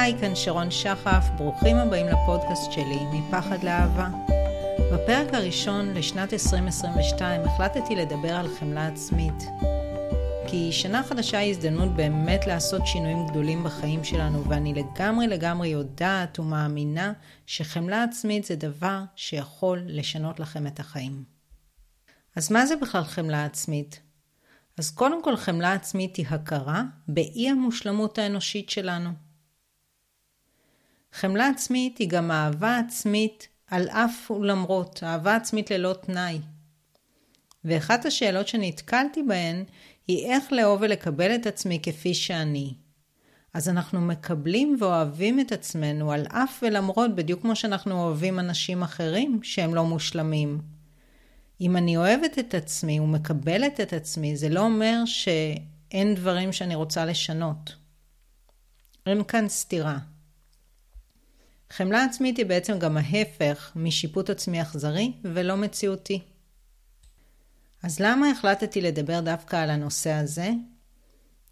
היי, כאן שרון שחף, ברוכים הבאים לפודקאסט שלי, מפחד לאהבה. בפרק הראשון לשנת 2022 החלטתי לדבר על חמלה עצמית. כי שנה חדשה היא הזדמנות באמת לעשות שינויים גדולים בחיים שלנו, ואני לגמרי לגמרי יודעת ומאמינה שחמלה עצמית זה דבר שיכול לשנות לכם את החיים. אז מה זה בכלל חמלה עצמית? אז קודם כל חמלה עצמית היא הכרה באי המושלמות האנושית שלנו. חמלה עצמית היא גם אהבה עצמית על אף ולמרות, אהבה עצמית ללא תנאי. ואחת השאלות שנתקלתי בהן היא איך לאהוב ולקבל את עצמי כפי שאני. אז אנחנו מקבלים ואוהבים את עצמנו על אף ולמרות, בדיוק כמו שאנחנו אוהבים אנשים אחרים שהם לא מושלמים. אם אני אוהבת את עצמי ומקבלת את עצמי, זה לא אומר שאין דברים שאני רוצה לשנות. אין כאן סתירה. חמלה עצמית היא בעצם גם ההפך משיפוט עצמי אכזרי ולא מציאותי. אז למה החלטתי לדבר דווקא על הנושא הזה?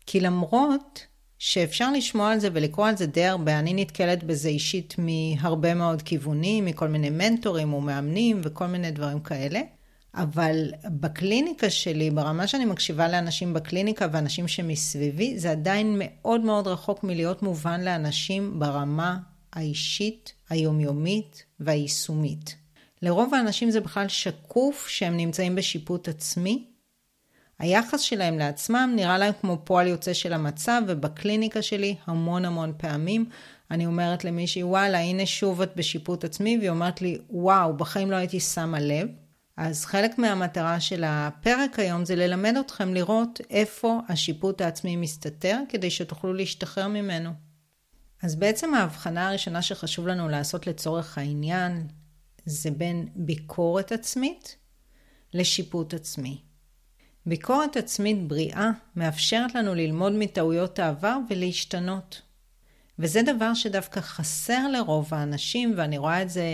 כי למרות שאפשר לשמוע על זה ולקרוא על זה די הרבה, אני נתקלת בזה אישית מהרבה מאוד כיוונים, מכל מיני מנטורים ומאמנים וכל מיני דברים כאלה. אבל בקליניקה שלי, ברמה שאני מקשיבה לאנשים בקליניקה ואנשים שמסביבי, זה עדיין מאוד מאוד רחוק מלהיות מובן לאנשים ברמה האישית, היומיומית והיישומית. לרוב האנשים זה בכלל שקוף שהם נמצאים בשיפוט עצמי. היחס שלהם לעצמם נראה להם כמו פועל יוצא של המצב, ובקליניקה שלי המון המון פעמים אני אומרת למישהי, וואלה, הנה שוב את בשיפוט עצמי, והיא אומרת לי, וואו, בחיים לא הייתי שמה לב. אז חלק מהמטרה של הפרק היום זה ללמד אתכם לראות איפה השיפוט העצמי מסתתר, כדי שתוכלו להשתחרר ממנו. אז בעצם ההבחנה הראשונה שחשוב לנו לעשות לצורך העניין, זה בין ביקורת עצמית לשיפוט עצמי. ביקורת עצמית בריאה מאפשרת לנו ללמוד מטעויות העבר ולהשתנות. וזה דבר שדווקא חסר לרוב האנשים, ואני רואה את זה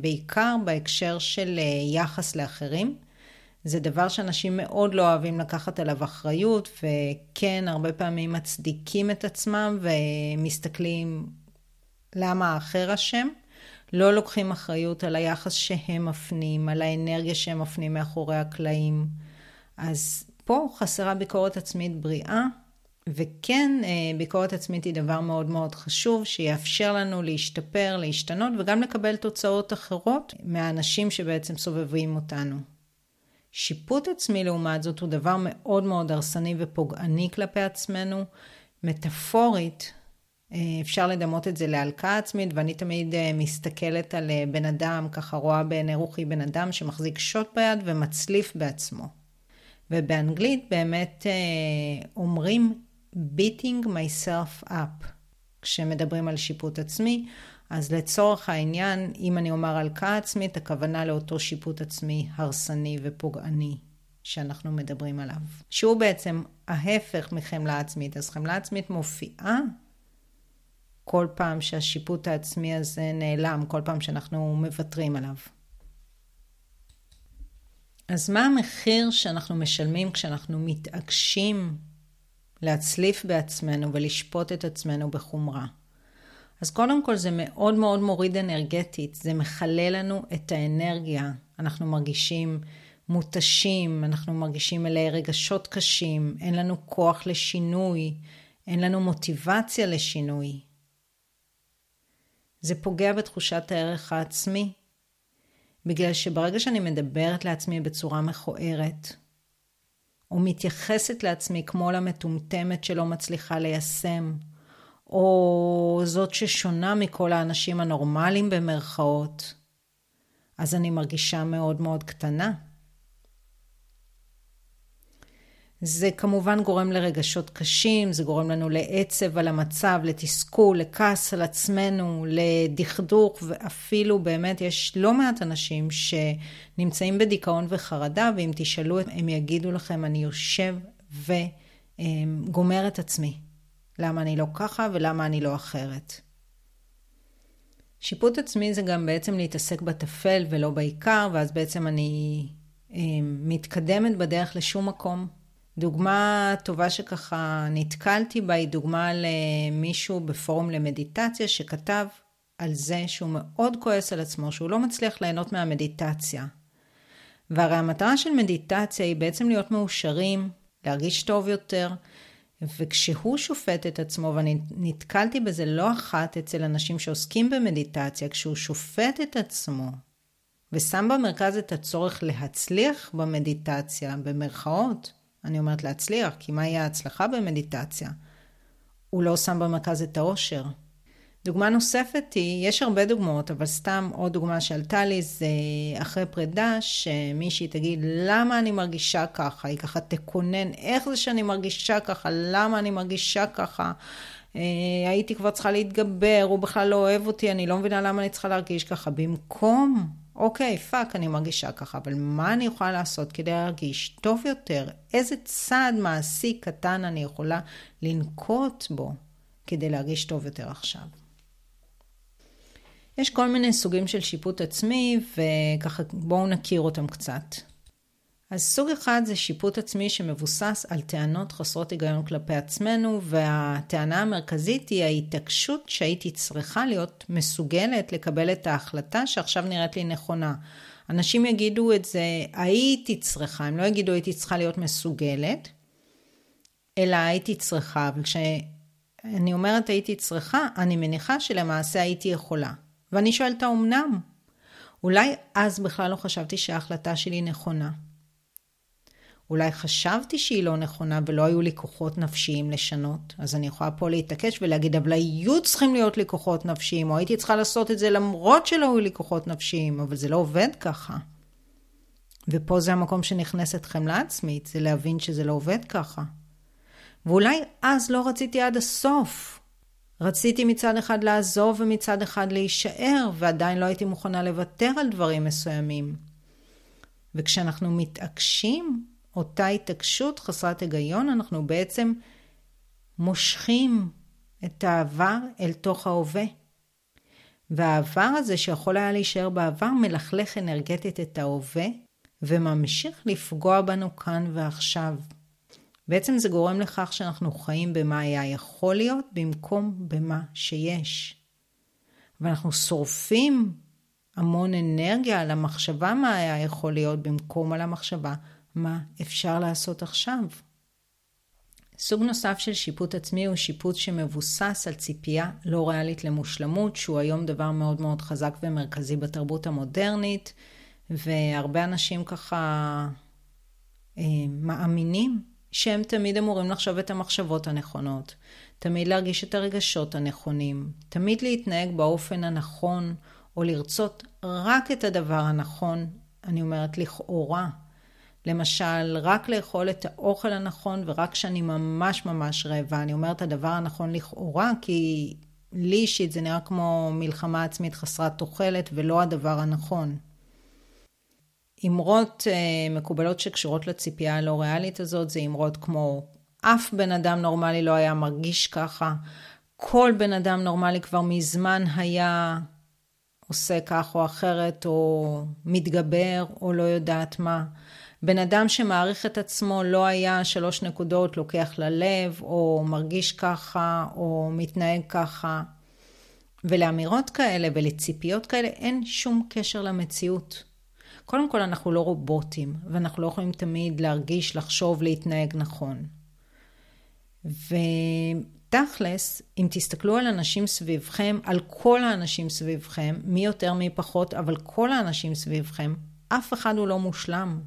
בעיקר בהקשר של אה, יחס לאחרים. זה דבר שאנשים מאוד לא אוהבים לקחת עליו אחריות, וכן, הרבה פעמים מצדיקים את עצמם ומסתכלים למה האחר אשם. לא לוקחים אחריות על היחס שהם מפנים, על האנרגיה שהם מפנים מאחורי הקלעים. אז פה חסרה ביקורת עצמית בריאה, וכן, אה, ביקורת עצמית היא דבר מאוד מאוד חשוב, שיאפשר לנו להשתפר, להשתנות, וגם לקבל תוצאות אחרות מהאנשים שבעצם סובבים אותנו. שיפוט עצמי לעומת זאת הוא דבר מאוד מאוד הרסני ופוגעני כלפי עצמנו. מטאפורית, אה, אפשר לדמות את זה להלקאה עצמית, ואני תמיד אה, מסתכלת על בן אדם, ככה רואה בעיני רוחי בן אדם שמחזיק שוט ביד ומצליף בעצמו. ובאנגלית באמת אומרים beating myself up. כשמדברים על שיפוט עצמי, אז לצורך העניין, אם אני אומר הלקאה עצמית, הכוונה לאותו שיפוט עצמי הרסני ופוגעני שאנחנו מדברים עליו. שהוא בעצם ההפך מחמלה עצמית. אז חמלה עצמית מופיעה כל פעם שהשיפוט העצמי הזה נעלם, כל פעם שאנחנו מוותרים עליו. אז מה המחיר שאנחנו משלמים כשאנחנו מתעקשים להצליף בעצמנו ולשפוט את עצמנו בחומרה. אז קודם כל זה מאוד מאוד מוריד אנרגטית, זה מכלה לנו את האנרגיה. אנחנו מרגישים מותשים, אנחנו מרגישים מלאי רגשות קשים, אין לנו כוח לשינוי, אין לנו מוטיבציה לשינוי. זה פוגע בתחושת הערך העצמי, בגלל שברגע שאני מדברת לעצמי בצורה מכוערת, ומתייחסת לעצמי כמו למטומטמת שלא מצליחה ליישם, או זאת ששונה מכל האנשים הנורמליים במרכאות, אז אני מרגישה מאוד מאוד קטנה. זה כמובן גורם לרגשות קשים, זה גורם לנו לעצב על המצב, לתסכול, לכעס על עצמנו, לדכדוך, ואפילו באמת יש לא מעט אנשים שנמצאים בדיכאון וחרדה, ואם תשאלו, הם יגידו לכם, אני יושב וגומר את עצמי. למה אני לא ככה ולמה אני לא אחרת. שיפוט עצמי זה גם בעצם להתעסק בטפל ולא בעיקר, ואז בעצם אני מתקדמת בדרך לשום מקום. דוגמה טובה שככה נתקלתי בה היא דוגמה למישהו בפורום למדיטציה שכתב על זה שהוא מאוד כועס על עצמו, שהוא לא מצליח ליהנות מהמדיטציה. והרי המטרה של מדיטציה היא בעצם להיות מאושרים, להרגיש טוב יותר, וכשהוא שופט את עצמו, ואני נתקלתי בזה לא אחת אצל אנשים שעוסקים במדיטציה, כשהוא שופט את עצמו ושם במרכז את הצורך להצליח במדיטציה, במרכאות, אני אומרת להצליח, כי מהי ההצלחה במדיטציה? הוא לא שם במרכז את האושר. דוגמה נוספת היא, יש הרבה דוגמאות, אבל סתם עוד דוגמה שעלתה לי זה אחרי פרידה, שמישהי תגיד, למה אני מרגישה ככה? היא ככה תקונן, איך זה שאני מרגישה ככה? למה אני מרגישה ככה? אה, הייתי כבר צריכה להתגבר, הוא בכלל לא אוהב אותי, אני לא מבינה למה אני צריכה להרגיש ככה. במקום, אוקיי, פאק, אני מרגישה ככה, אבל מה אני יכולה לעשות כדי להרגיש טוב יותר? איזה צעד מעשי קטן אני יכולה לנקוט בו כדי להרגיש טוב יותר עכשיו? יש כל מיני סוגים של שיפוט עצמי, וככה בואו נכיר אותם קצת. אז סוג אחד זה שיפוט עצמי שמבוסס על טענות חסרות היגיון כלפי עצמנו, והטענה המרכזית היא ההתעקשות שהייתי צריכה להיות מסוגלת לקבל את ההחלטה שעכשיו נראית לי נכונה. אנשים יגידו את זה, הייתי צריכה, הם לא יגידו הייתי צריכה להיות מסוגלת, אלא הייתי צריכה, וכשאני אומרת הייתי צריכה, אני מניחה שלמעשה הייתי יכולה. ואני שואלת, האומנם? אולי אז בכלל לא חשבתי שההחלטה שלי נכונה. אולי חשבתי שהיא לא נכונה ולא היו לי כוחות נפשיים לשנות. אז אני יכולה פה להתעקש ולהגיד, אבל היו צריכים להיות לי כוחות נפשיים, או הייתי צריכה לעשות את זה למרות שלא היו לי כוחות נפשיים, אבל זה לא עובד ככה. ופה זה המקום שנכנסת חמלה עצמית, זה להבין שזה לא עובד ככה. ואולי אז לא רציתי עד הסוף. רציתי מצד אחד לעזוב ומצד אחד להישאר, ועדיין לא הייתי מוכנה לוותר על דברים מסוימים. וכשאנחנו מתעקשים, אותה התעקשות חסרת היגיון, אנחנו בעצם מושכים את העבר אל תוך ההווה. והעבר הזה שיכול היה להישאר בעבר מלכלך אנרגטית את ההווה וממשיך לפגוע בנו כאן ועכשיו. בעצם זה גורם לכך שאנחנו חיים במה היה יכול להיות במקום במה שיש. ואנחנו שורפים המון אנרגיה על המחשבה מה היה יכול להיות במקום על המחשבה מה אפשר לעשות עכשיו. סוג נוסף של שיפוט עצמי הוא שיפוט שמבוסס על ציפייה לא ריאלית למושלמות, שהוא היום דבר מאוד מאוד חזק ומרכזי בתרבות המודרנית, והרבה אנשים ככה אה, מאמינים שהם תמיד אמורים לחשוב את המחשבות הנכונות, תמיד להרגיש את הרגשות הנכונים, תמיד להתנהג באופן הנכון, או לרצות רק את הדבר הנכון, אני אומרת לכאורה. למשל, רק לאכול את האוכל הנכון ורק כשאני ממש ממש רעבה. אני אומרת הדבר הנכון לכאורה, כי לי אישית זה נראה כמו מלחמה עצמית חסרת תוחלת ולא הדבר הנכון. אמרות uh, מקובלות שקשורות לציפייה הלא ריאלית הזאת זה אמרות כמו אף בן אדם נורמלי לא היה מרגיש ככה, כל בן אדם נורמלי כבר מזמן היה עושה כך או אחרת, או מתגבר, או לא יודעת מה. בן אדם שמעריך את עצמו לא היה שלוש נקודות לוקח ללב, או מרגיש ככה, או מתנהג ככה. ולאמירות כאלה ולציפיות כאלה אין שום קשר למציאות. קודם כל, אנחנו לא רובוטים, ואנחנו לא יכולים תמיד להרגיש, לחשוב, להתנהג נכון. ותכלס, אם תסתכלו על אנשים סביבכם, על כל האנשים סביבכם, מי יותר מי פחות, אבל כל האנשים סביבכם, אף אחד הוא לא מושלם.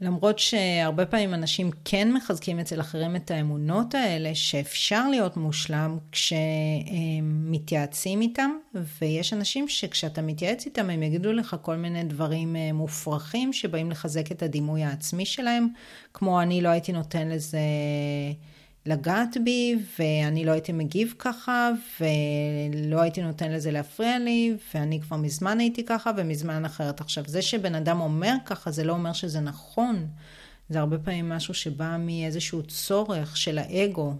למרות שהרבה פעמים אנשים כן מחזקים אצל אחרים את האמונות האלה, שאפשר להיות מושלם כשהם מתייעצים איתם, ויש אנשים שכשאתה מתייעץ איתם הם יגידו לך כל מיני דברים אה, מופרכים שבאים לחזק את הדימוי העצמי שלהם, כמו אני לא הייתי נותן לזה... לגעת בי, ואני לא הייתי מגיב ככה, ולא הייתי נותן לזה להפריע לי, ואני כבר מזמן הייתי ככה ומזמן אחרת. עכשיו, זה שבן אדם אומר ככה, זה לא אומר שזה נכון. זה הרבה פעמים משהו שבא מאיזשהו צורך של האגו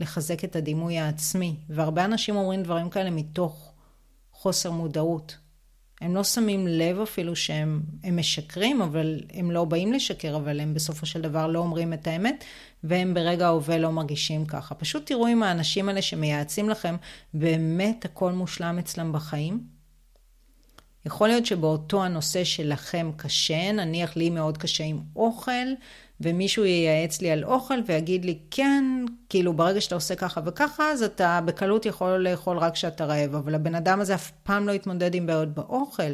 לחזק את הדימוי העצמי. והרבה אנשים אומרים דברים כאלה מתוך חוסר מודעות. הם לא שמים לב אפילו שהם משקרים, אבל הם לא באים לשקר, אבל הם בסופו של דבר לא אומרים את האמת, והם ברגע ההווה לא מרגישים ככה. פשוט תראו אם האנשים האלה שמייעצים לכם, באמת הכל מושלם אצלם בחיים. יכול להיות שבאותו הנושא שלכם קשה, נניח לי מאוד קשה עם אוכל, ומישהו ייעץ לי על אוכל ויגיד לי, כן, כאילו ברגע שאתה עושה ככה וככה, אז אתה בקלות יכול לאכול רק כשאתה רעב, אבל הבן אדם הזה אף פעם לא התמודד עם בעיות באוכל,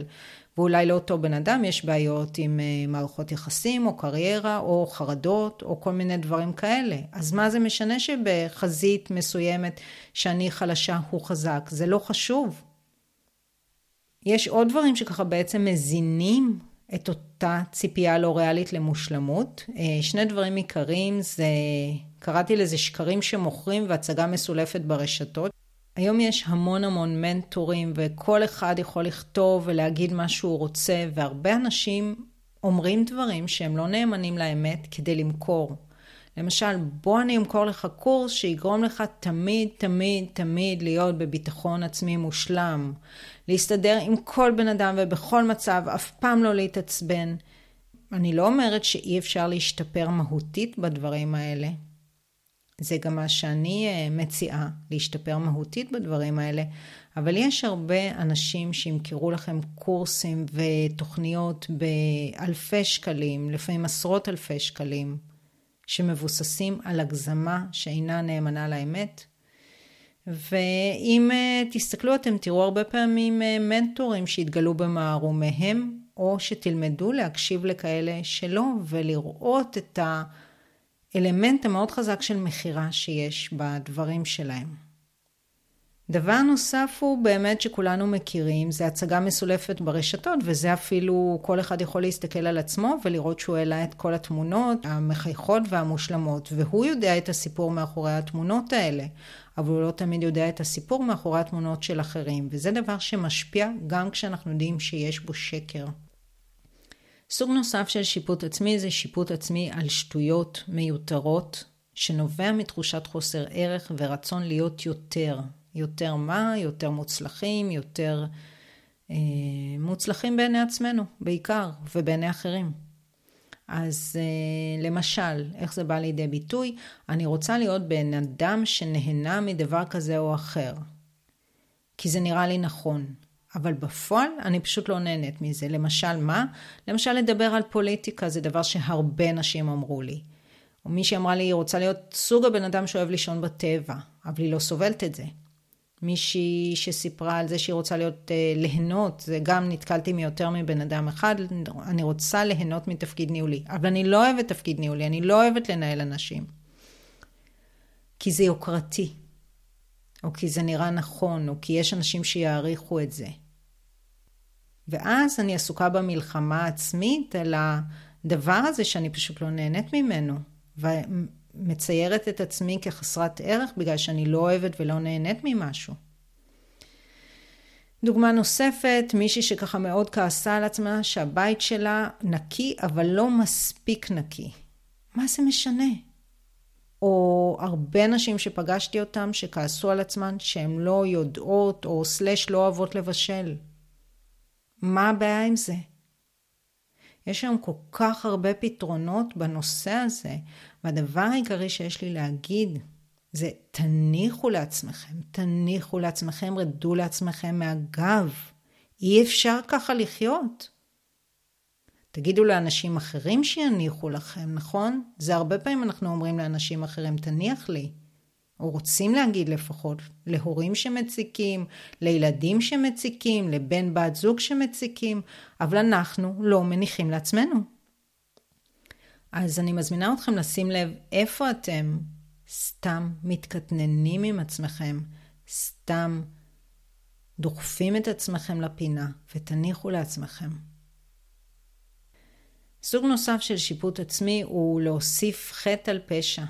ואולי לאותו בן אדם יש בעיות עם אה, מערכות יחסים, או קריירה, או חרדות, או כל מיני דברים כאלה. אז מה זה משנה שבחזית מסוימת שאני חלשה, הוא חזק? זה לא חשוב. יש עוד דברים שככה בעצם מזינים את אותה ציפייה לא ריאלית למושלמות. אה, שני דברים עיקריים זה, קראתי לזה שקרים שמוכרים והצגה מסולפת ברשתות. היום יש המון המון מנטורים וכל אחד יכול לכתוב ולהגיד מה שהוא רוצה והרבה אנשים אומרים דברים שהם לא נאמנים לאמת כדי למכור. למשל, בוא אני אמכור לך קורס שיגרום לך תמיד, תמיד, תמיד להיות בביטחון עצמי מושלם. להסתדר עם כל בן אדם ובכל מצב, אף פעם לא להתעצבן. אני לא אומרת שאי אפשר להשתפר מהותית בדברים האלה. זה גם מה שאני אה, מציעה, להשתפר מהותית בדברים האלה, אבל יש הרבה אנשים שימכרו לכם קורסים ותוכניות באלפי שקלים, לפעמים עשרות אלפי שקלים. שמבוססים על הגזמה שאינה נאמנה לאמת. ואם אה, תסתכלו אתם תראו הרבה פעמים אה, מנטורים שהתגלו במערומיהם, או שתלמדו להקשיב לכאלה שלא, ולראות את האלמנט המאוד חזק של מכירה שיש בדברים שלהם. דבר נוסף הוא באמת שכולנו מכירים, זה הצגה מסולפת ברשתות, וזה אפילו כל אחד יכול להסתכל על עצמו ולראות שהוא העלה את כל התמונות המחייכות והמושלמות, והוא יודע את הסיפור מאחורי התמונות האלה, אבל הוא לא תמיד יודע את הסיפור מאחורי התמונות של אחרים, וזה דבר שמשפיע גם כשאנחנו יודעים שיש בו שקר. סוג נוסף של שיפוט עצמי זה שיפוט עצמי על שטויות מיותרות, שנובע מתחושת חוסר ערך ורצון להיות יותר, יותר מה? יותר מוצלחים, יותר אה, מוצלחים בעיני עצמנו, בעיקר, ובעיני אחרים. אז אה, למשל, איך זה בא לידי ביטוי? אני רוצה להיות בן אדם שנהנה מדבר כזה או אחר. כי זה נראה לי נכון. אבל בפועל אני פשוט לא נהנית מזה. למשל, מה? למשל, לדבר על פוליטיקה זה דבר שהרבה נשים אמרו לי. או מישהי אמרה לי, היא רוצה להיות סוג הבן אדם שאוהב לישון בטבע, אבל היא לא סובלת את זה. מישהי שסיפרה על זה שהיא רוצה להיות, אה, ליהנות, זה גם נתקלתי מיותר מבן אדם אחד, אני רוצה ליהנות מתפקיד ניהולי, אבל אני לא אוהבת תפקיד ניהולי, אני לא אוהבת לנהל אנשים. כי זה יוקרתי, או כי זה נראה נכון, או כי יש אנשים שיעריכו את זה. ואז אני עסוקה במלחמה העצמית על הדבר הזה שאני פשוט לא נהנית ממנו. מציירת את עצמי כחסרת ערך בגלל שאני לא אוהבת ולא נהנית ממשהו. דוגמה נוספת, מישהי שככה מאוד כעסה על עצמה שהבית שלה נקי אבל לא מספיק נקי. מה זה משנה? או הרבה נשים שפגשתי אותם שכעסו על עצמן שהן לא יודעות או סלש לא אוהבות לבשל. מה הבעיה עם זה? יש היום כל כך הרבה פתרונות בנושא הזה, והדבר העיקרי שיש לי להגיד זה תניחו לעצמכם, תניחו לעצמכם, רדו לעצמכם מהגב. אי אפשר ככה לחיות. תגידו לאנשים אחרים שיניחו לכם, נכון? זה הרבה פעמים אנחנו אומרים לאנשים אחרים, תניח לי. או רוצים להגיד לפחות, להורים שמציקים, לילדים שמציקים, לבן בת זוג שמציקים, אבל אנחנו לא מניחים לעצמנו. אז אני מזמינה אתכם לשים לב איפה אתם סתם מתקטננים עם עצמכם, סתם דוחפים את עצמכם לפינה, ותניחו לעצמכם. סוג נוסף של שיפוט עצמי הוא להוסיף חטא על פשע.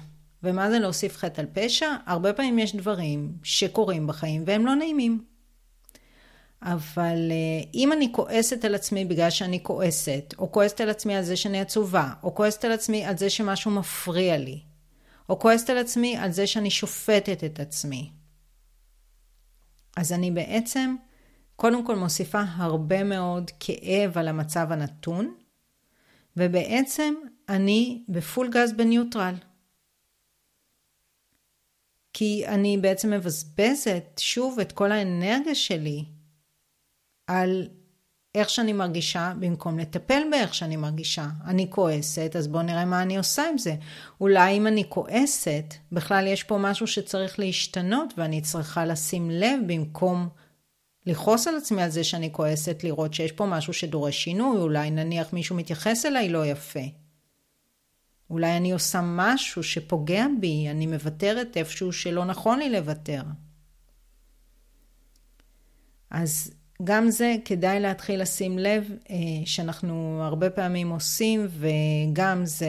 ומה זה להוסיף חטא על פשע? הרבה פעמים יש דברים שקורים בחיים והם לא נעימים. אבל אה, אם אני כועסת על עצמי בגלל שאני כועסת, או כועסת על עצמי על זה שאני עצובה, או כועסת על עצמי על זה שמשהו מפריע לי, או כועסת על עצמי על זה שאני שופטת את עצמי, אז אני בעצם קודם כל מוסיפה הרבה מאוד כאב על המצב הנתון, ובעצם אני בפול גז בניוטרל. כי אני בעצם מבזבזת שוב את כל האנרגיה שלי על איך שאני מרגישה במקום לטפל באיך שאני מרגישה. אני כועסת, אז בואו נראה מה אני עושה עם זה. אולי אם אני כועסת, בכלל יש פה משהו שצריך להשתנות ואני צריכה לשים לב במקום לכעוס על עצמי על זה שאני כועסת, לראות שיש פה משהו שדורש שינוי, אולי נניח מישהו מתייחס אליי לא יפה. אולי אני עושה משהו שפוגע בי, אני מוותרת איפשהו שלא נכון לי לוותר. אז גם זה כדאי להתחיל לשים לב אה, שאנחנו הרבה פעמים עושים, וגם זה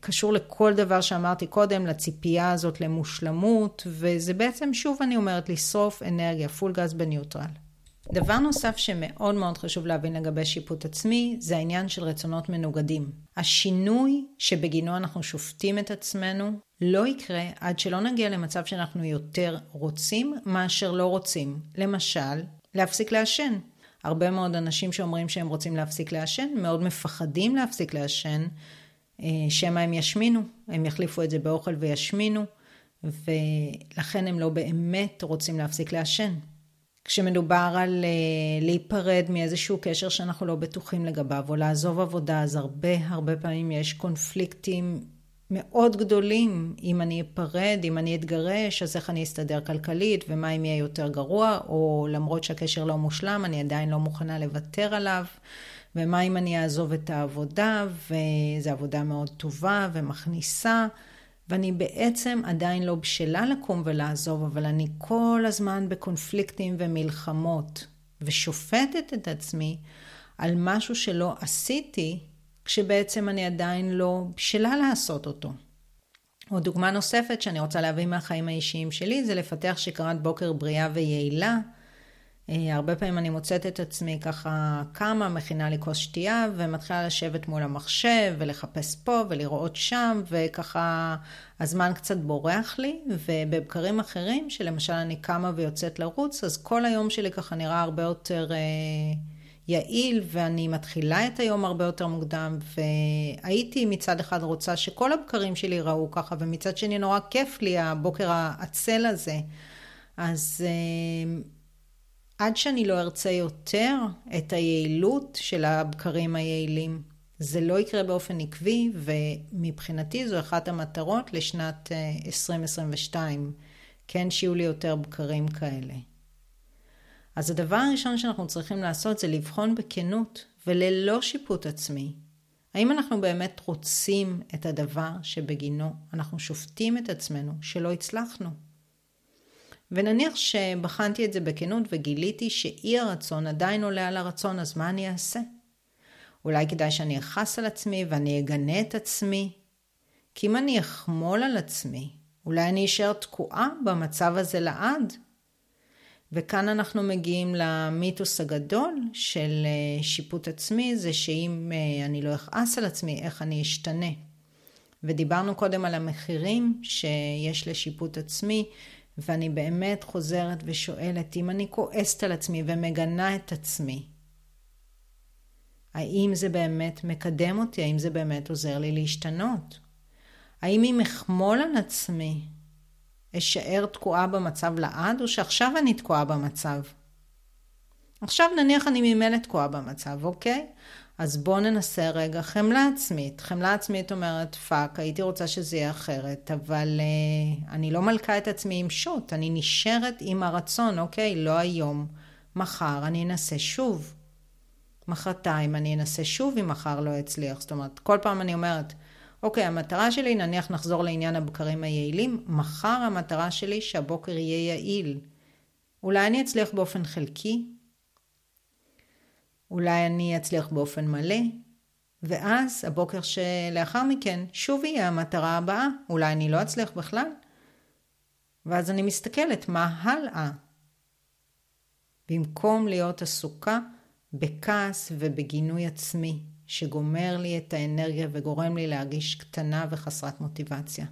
קשור לכל דבר שאמרתי קודם, לציפייה הזאת למושלמות, וזה בעצם, שוב אני אומרת, לשרוף אנרגיה, פול גז בניוטרל. דבר נוסף שמאוד מאוד חשוב להבין לגבי שיפוט עצמי, זה העניין של רצונות מנוגדים. השינוי שבגינו אנחנו שופטים את עצמנו לא יקרה עד שלא נגיע למצב שאנחנו יותר רוצים מאשר לא רוצים. למשל, להפסיק לעשן. הרבה מאוד אנשים שאומרים שהם רוצים להפסיק לעשן, מאוד מפחדים להפסיק לעשן, אה, שמא הם ישמינו, הם יחליפו את זה באוכל וישמינו, ולכן הם לא באמת רוצים להפסיק לעשן. כשמדובר על uh, להיפרד מאיזשהו קשר שאנחנו לא בטוחים לגביו, או לעזוב עבודה, אז הרבה הרבה פעמים יש קונפליקטים מאוד גדולים. אם אני אפרד, אם אני אתגרש, אז איך אני אסתדר כלכלית, ומה אם יהיה יותר גרוע, או למרות שהקשר לא מושלם, אני עדיין לא מוכנה לוותר עליו. ומה אם אני אעזוב את העבודה, וזו עבודה מאוד טובה ומכניסה. ואני בעצם עדיין לא בשלה לקום ולעזוב, אבל אני כל הזמן בקונפליקטים ומלחמות, ושופטת את עצמי על משהו שלא עשיתי, כשבעצם אני עדיין לא בשלה לעשות אותו. או דוגמה נוספת שאני רוצה להביא מהחיים האישיים שלי, זה לפתח שגרת בוקר בריאה ויעילה. אה, הרבה פעמים אני מוצאת את עצמי ככה קמה, מכינה לי כוס שתייה ומתחילה לשבת מול המחשב ולחפש פה ולראות שם וככה הזמן קצת בורח לי. ובבקרים אחרים שלמשל אני קמה ויוצאת לרוץ אז כל היום שלי ככה נראה הרבה יותר אה, יעיל ואני מתחילה את היום הרבה יותר מוקדם. והייתי מצד אחד רוצה שכל הבקרים שלי ראו ככה ומצד שני נורא כיף לי הבוקר העצל הזה. אז אה, עד שאני לא ארצה יותר את היעילות של הבקרים היעילים. זה לא יקרה באופן עקבי, ומבחינתי זו אחת המטרות לשנת 2022, אה, כן, שיהיו לי יותר בקרים כאלה. אז הדבר הראשון שאנחנו צריכים לעשות זה לבחון בכנות וללא שיפוט עצמי. האם אנחנו באמת רוצים את הדבר שבגינו אנחנו שופטים את עצמנו שלא הצלחנו? ונניח שבחנתי את זה בכנות וגיליתי שאי הרצון עדיין עולה על הרצון, אז מה אני אעשה? אולי כדאי שאני אכעס על עצמי ואני אגנה את עצמי? כי אם אני אחמול על עצמי, אולי אני אשאר תקועה במצב הזה לעד. וכאן אנחנו מגיעים למיתוס הגדול של אה, שיפוט עצמי, זה שאם אה, אני לא אכעס על עצמי, איך אני אשתנה. ודיברנו קודם על המחירים שיש לשיפוט עצמי, ואני באמת חוזרת ושואלת אם אני כועסת על עצמי ומגנה את עצמי, האם זה באמת מקדם אותי? האם זה באמת עוזר לי להשתנות? האם אם אחמול על עצמי, אשאר תקועה במצב לעד, או שעכשיו אני תקועה במצב? עכשיו נניח אני ממילא תקועה במצב, אוקיי? אז בואו ננסה רגע חמלה עצמית. חמלה עצמית אומרת, פאק, הייתי רוצה שזה יהיה אחרת, אבל uh, אני לא מלקה את עצמי עם שוט, אני נשארת עם הרצון, אוקיי, לא היום. מחר אני אנסה שוב. מחרתיים אני אנסה שוב אם מחר לא אצליח. זאת אומרת, כל פעם אני אומרת, אוקיי, המטרה שלי, נניח נחזור לעניין הבקרים היעילים, מחר המטרה שלי שהבוקר יהיה יעיל. אולי אני אצליח באופן חלקי, אולי אני אצליח באופן מלא, ואז הבוקר שלאחר מכן שוב יהיה המטרה הבאה, אולי אני לא אצליח בכלל. ואז אני מסתכלת מה הלאה. במקום להיות עסוקה בכעס ובגינוי עצמי, שגומר לי את האנרגיה וגורם לי להרגיש קטנה וחסרת מוטיבציה.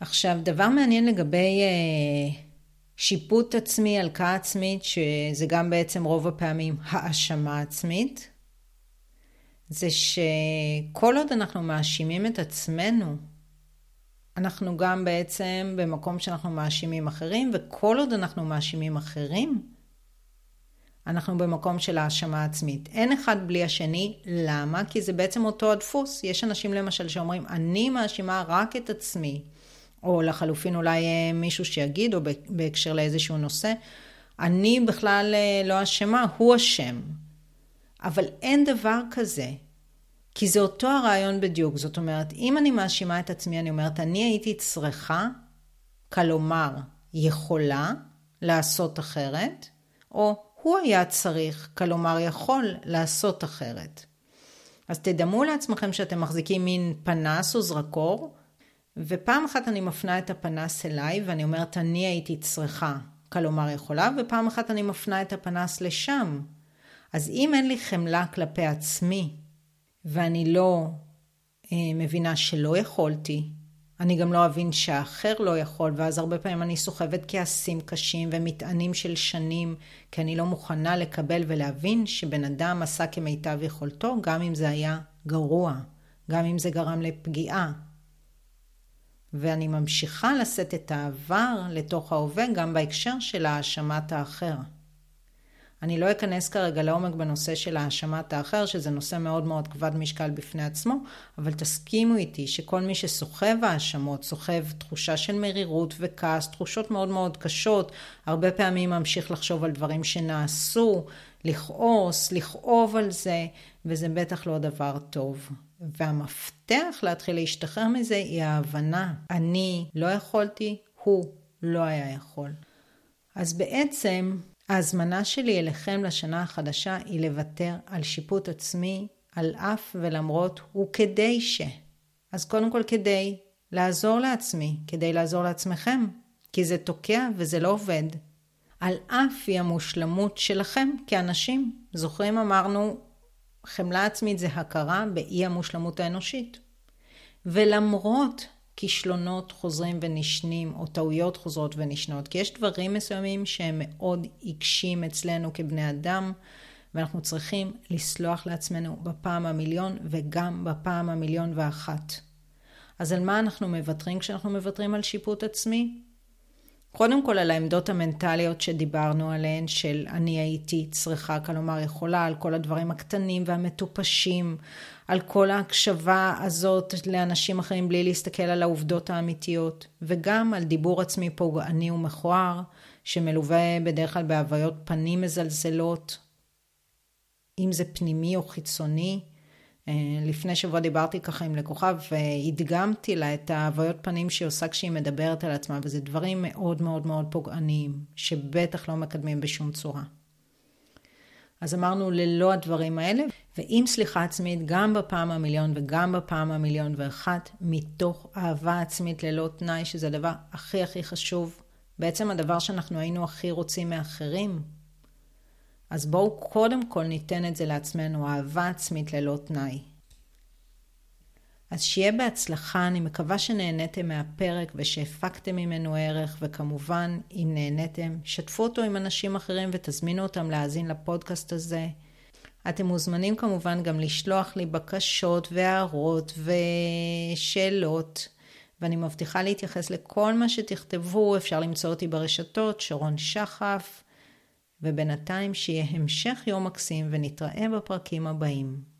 עכשיו, דבר מעניין לגבי אה, שיפוט עצמי, הלקאה עצמית, שזה גם בעצם רוב הפעמים האשמה עצמית, זה שכל עוד אנחנו מאשימים את עצמנו, אנחנו גם בעצם במקום שאנחנו מאשימים אחרים, וכל עוד אנחנו מאשימים אחרים, אנחנו במקום של האשמה עצמית. אין אחד בלי השני, למה? כי זה בעצם אותו הדפוס. יש אנשים למשל שאומרים, אני מאשימה רק את עצמי, או לחלופין אולי אה, מישהו שיגיד, או בהקשר לאיזשהו נושא, אני בכלל אה, לא אשמה, הוא אשם. אבל אין דבר כזה. כי זה אותו הרעיון בדיוק. זאת אומרת, אם אני מאשימה את עצמי, אני אומרת, אני הייתי צריכה, כלומר, יכולה לעשות אחרת, או הוא היה צריך, כלומר יכול, לעשות אחרת. אז תדמו לעצמכם שאתם מחזיקים מין פנס או זרקור, ופעם אחת אני מפנה את הפנס אליי ואני אומרת אני הייתי צריכה, כלומר יכולה, ופעם אחת אני מפנה את הפנס לשם. אז אם אין לי חמלה כלפי עצמי, ואני לא אה, מבינה שלא יכולתי, אני גם לא אבין שהאחר לא יכול, ואז הרבה פעמים אני סוחבת כעסים קשים ומטענים של שנים, כי אני לא מוכנה לקבל ולהבין שבן אדם עשה כמיטב יכולתו, גם אם זה היה גרוע, גם אם זה גרם לפגיעה. ואני ממשיכה לשאת את העבר לתוך ההווה גם בהקשר של האשמת האחר. אני לא אכנס כרגע לעומק בנושא של האשמת האחר, שזה נושא מאוד מאוד כבד משקל בפני עצמו, אבל תסכימו איתי שכל מי שסוחב האשמות, סוחב תחושה של מרירות וכעס, תחושות מאוד מאוד קשות, הרבה פעמים ממשיך לחשוב על דברים שנעשו, לכעוס, לכאוב על זה, וזה בטח לא דבר טוב. והמפתח להתחיל להשתחרר מזה היא ההבנה, אני לא יכולתי, הוא לא היה יכול. אז בעצם ההזמנה שלי אליכם לשנה החדשה היא לוותר על שיפוט עצמי, על אף ולמרות, וכדי ש. אז קודם כל כדי לעזור לעצמי, כדי לעזור לעצמכם, כי זה תוקע וזה לא עובד. על אף היא המושלמות שלכם כאנשים. זוכרים אמרנו, חמלה עצמית זה הכרה באי המושלמות האנושית. ולמרות כישלונות חוזרים ונשנים, או טעויות חוזרות ונשנות, כי יש דברים מסוימים שהם מאוד עיקשים אצלנו כבני אדם, ואנחנו צריכים לסלוח לעצמנו בפעם המיליון, וגם בפעם המיליון ואחת. אז על מה אנחנו מוותרים כשאנחנו מוותרים על שיפוט עצמי? קודם כל על העמדות המנטליות שדיברנו עליהן, של אני הייתי צריכה, כלומר יכולה, על כל הדברים הקטנים והמטופשים, על כל ההקשבה הזאת לאנשים אחרים בלי להסתכל על העובדות האמיתיות, וגם על דיבור עצמי פוגעני ומכוער, שמלווה בדרך כלל בהוויות פנים מזלזלות, אם זה פנימי או חיצוני. אה, לפני שבוע דיברתי ככה עם לקוחה והדגמתי לה את ההוויות פנים שהיא עושה כשהיא מדברת על עצמה, וזה דברים מאוד מאוד מאוד פוגעניים, שבטח לא מקדמים בשום צורה. אז אמרנו ללא הדברים האלה, ועם סליחה עצמית גם בפעם המיליון וגם בפעם המיליון ואחת, מתוך אהבה עצמית ללא תנאי, שזה הדבר הכי הכי חשוב, בעצם הדבר שאנחנו היינו הכי רוצים מאחרים. אז בואו קודם כל ניתן את זה לעצמנו, אהבה עצמית ללא תנאי. אז שיהיה בהצלחה, אני מקווה שנהניתם מהפרק ושהפקתם ממנו ערך, וכמובן, אם נהניתם, שתפו אותו עם אנשים אחרים ותזמינו אותם להאזין לפודקאסט הזה. אתם מוזמנים כמובן גם לשלוח לי בקשות והערות ושאלות, ואני מבטיחה להתייחס לכל מה שתכתבו, אפשר למצוא אותי ברשתות, שרון שחף, ובינתיים שיהיה המשך יום מקסים ונתראה בפרקים הבאים.